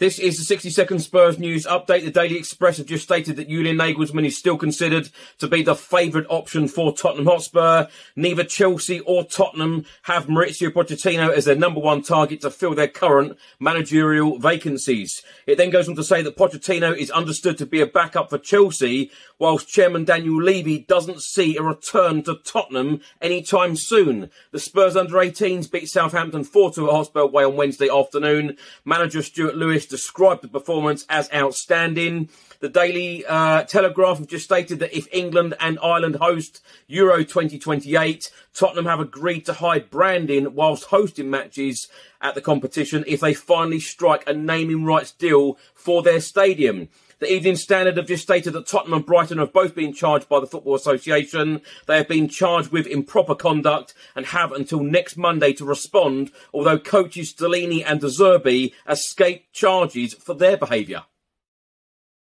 This is the 60 second Spurs news update. The Daily Express have just stated that Julian Nagelsmann is still considered to be the favourite option for Tottenham Hotspur. Neither Chelsea or Tottenham have Mauricio Pochettino as their number one target to fill their current managerial vacancies. It then goes on to say that Pochettino is understood to be a backup for Chelsea, whilst Chairman Daniel Levy doesn't see a return to Tottenham anytime soon. The Spurs under 18s beat Southampton 4-2 at Hotspur Way on Wednesday afternoon. Manager Stuart Lewis described the performance as outstanding. The Daily uh, Telegraph have just stated that if England and Ireland host Euro 2028, Tottenham have agreed to hide branding whilst hosting matches at the competition if they finally strike a naming rights deal for their stadium. The Evening Standard have just stated that Tottenham and Brighton have both been charged by the Football Association. They have been charged with improper conduct and have until next Monday to respond, although coaches Stellini and De Zerbi escaped charges for their behaviour.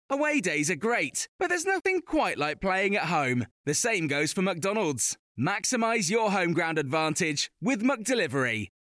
Away days are great, but there's nothing quite like playing at home. The same goes for McDonald's. Maximise your home ground advantage with McDelivery.